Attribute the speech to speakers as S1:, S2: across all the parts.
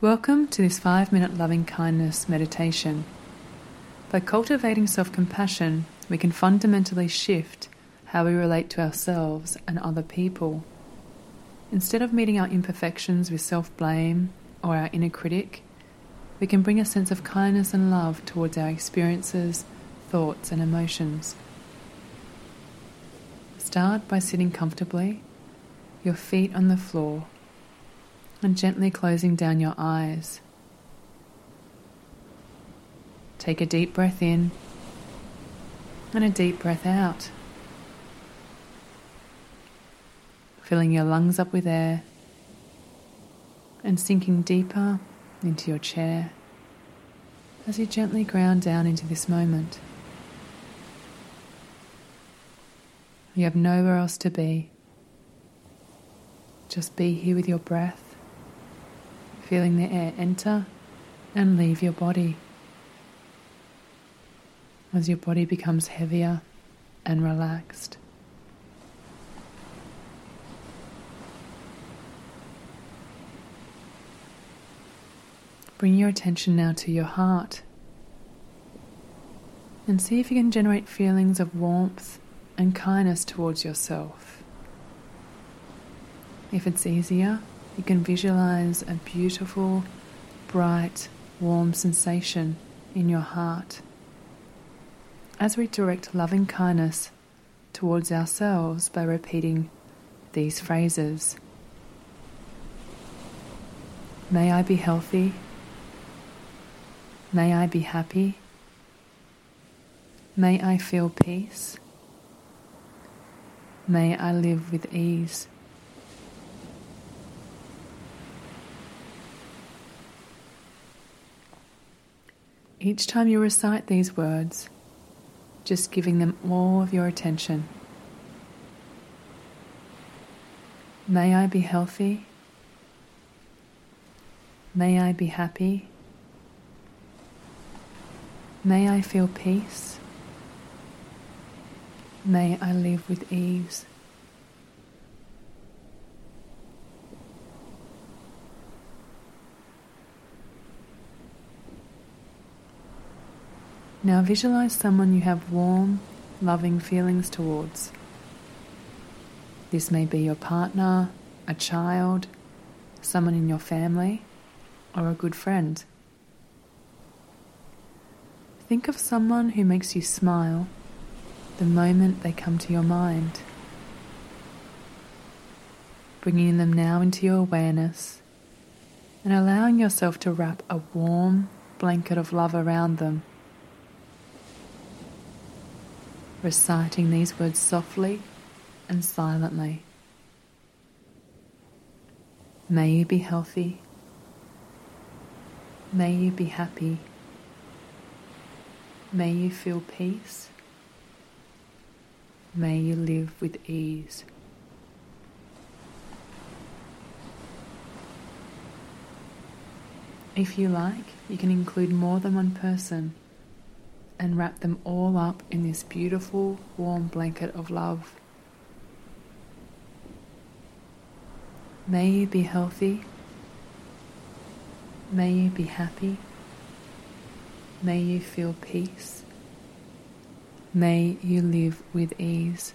S1: Welcome to this five minute loving kindness meditation. By cultivating self compassion, we can fundamentally shift how we relate to ourselves and other people. Instead of meeting our imperfections with self blame or our inner critic, we can bring a sense of kindness and love towards our experiences, thoughts, and emotions. Start by sitting comfortably, your feet on the floor and gently closing down your eyes. Take a deep breath in and a deep breath out, filling your lungs up with air and sinking deeper into your chair as you gently ground down into this moment. You have nowhere else to be. Just be here with your breath feeling the air enter and leave your body. As your body becomes heavier and relaxed. Bring your attention now to your heart and see if you can generate feelings of warmth and kindness towards yourself. If it's easier, you can visualize a beautiful, bright, warm sensation in your heart. As we direct loving kindness towards ourselves by repeating these phrases May I be healthy. May I be happy. May I feel peace. May I live with ease. Each time you recite these words, just giving them all of your attention. May I be healthy. May I be happy. May I feel peace. May I live with ease. Now visualize someone you have warm, loving feelings towards. This may be your partner, a child, someone in your family, or a good friend. Think of someone who makes you smile the moment they come to your mind. Bringing them now into your awareness and allowing yourself to wrap a warm blanket of love around them reciting these words softly and silently. May you be healthy. May you be happy. May you feel peace. May you live with ease. If you like, you can include more than one person and wrap them all up in this beautiful warm blanket of love. May you be healthy. May you be happy. May you feel peace. May you live with ease.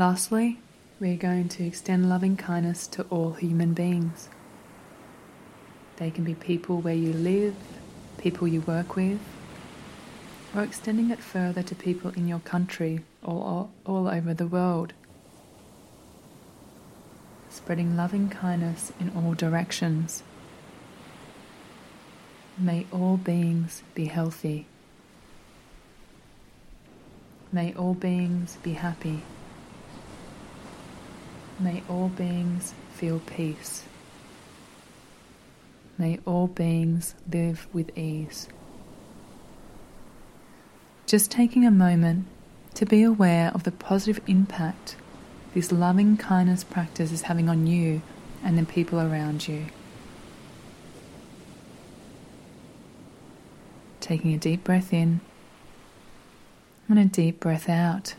S1: Lastly, we're going to extend loving kindness to all human beings. They can be people where you live, people you work with, or extending it further to people in your country or all, all over the world. Spreading loving kindness in all directions. May all beings be healthy. May all beings be happy. May all beings feel peace. May all beings live with ease. Just taking a moment to be aware of the positive impact this loving kindness practice is having on you and the people around you. Taking a deep breath in and a deep breath out.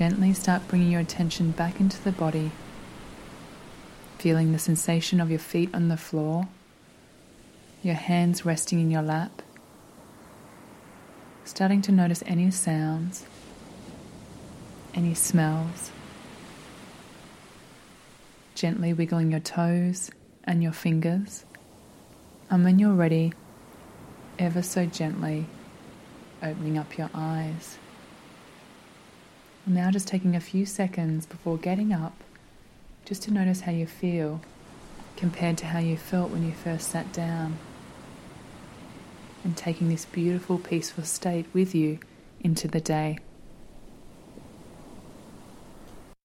S1: Gently start bringing your attention back into the body, feeling the sensation of your feet on the floor, your hands resting in your lap, starting to notice any sounds, any smells, gently wiggling your toes and your fingers, and when you're ready, ever so gently opening up your eyes. Now, just taking a few seconds before getting up, just to notice how you feel compared to how you felt when you first sat down. And taking this beautiful, peaceful state with you into the day.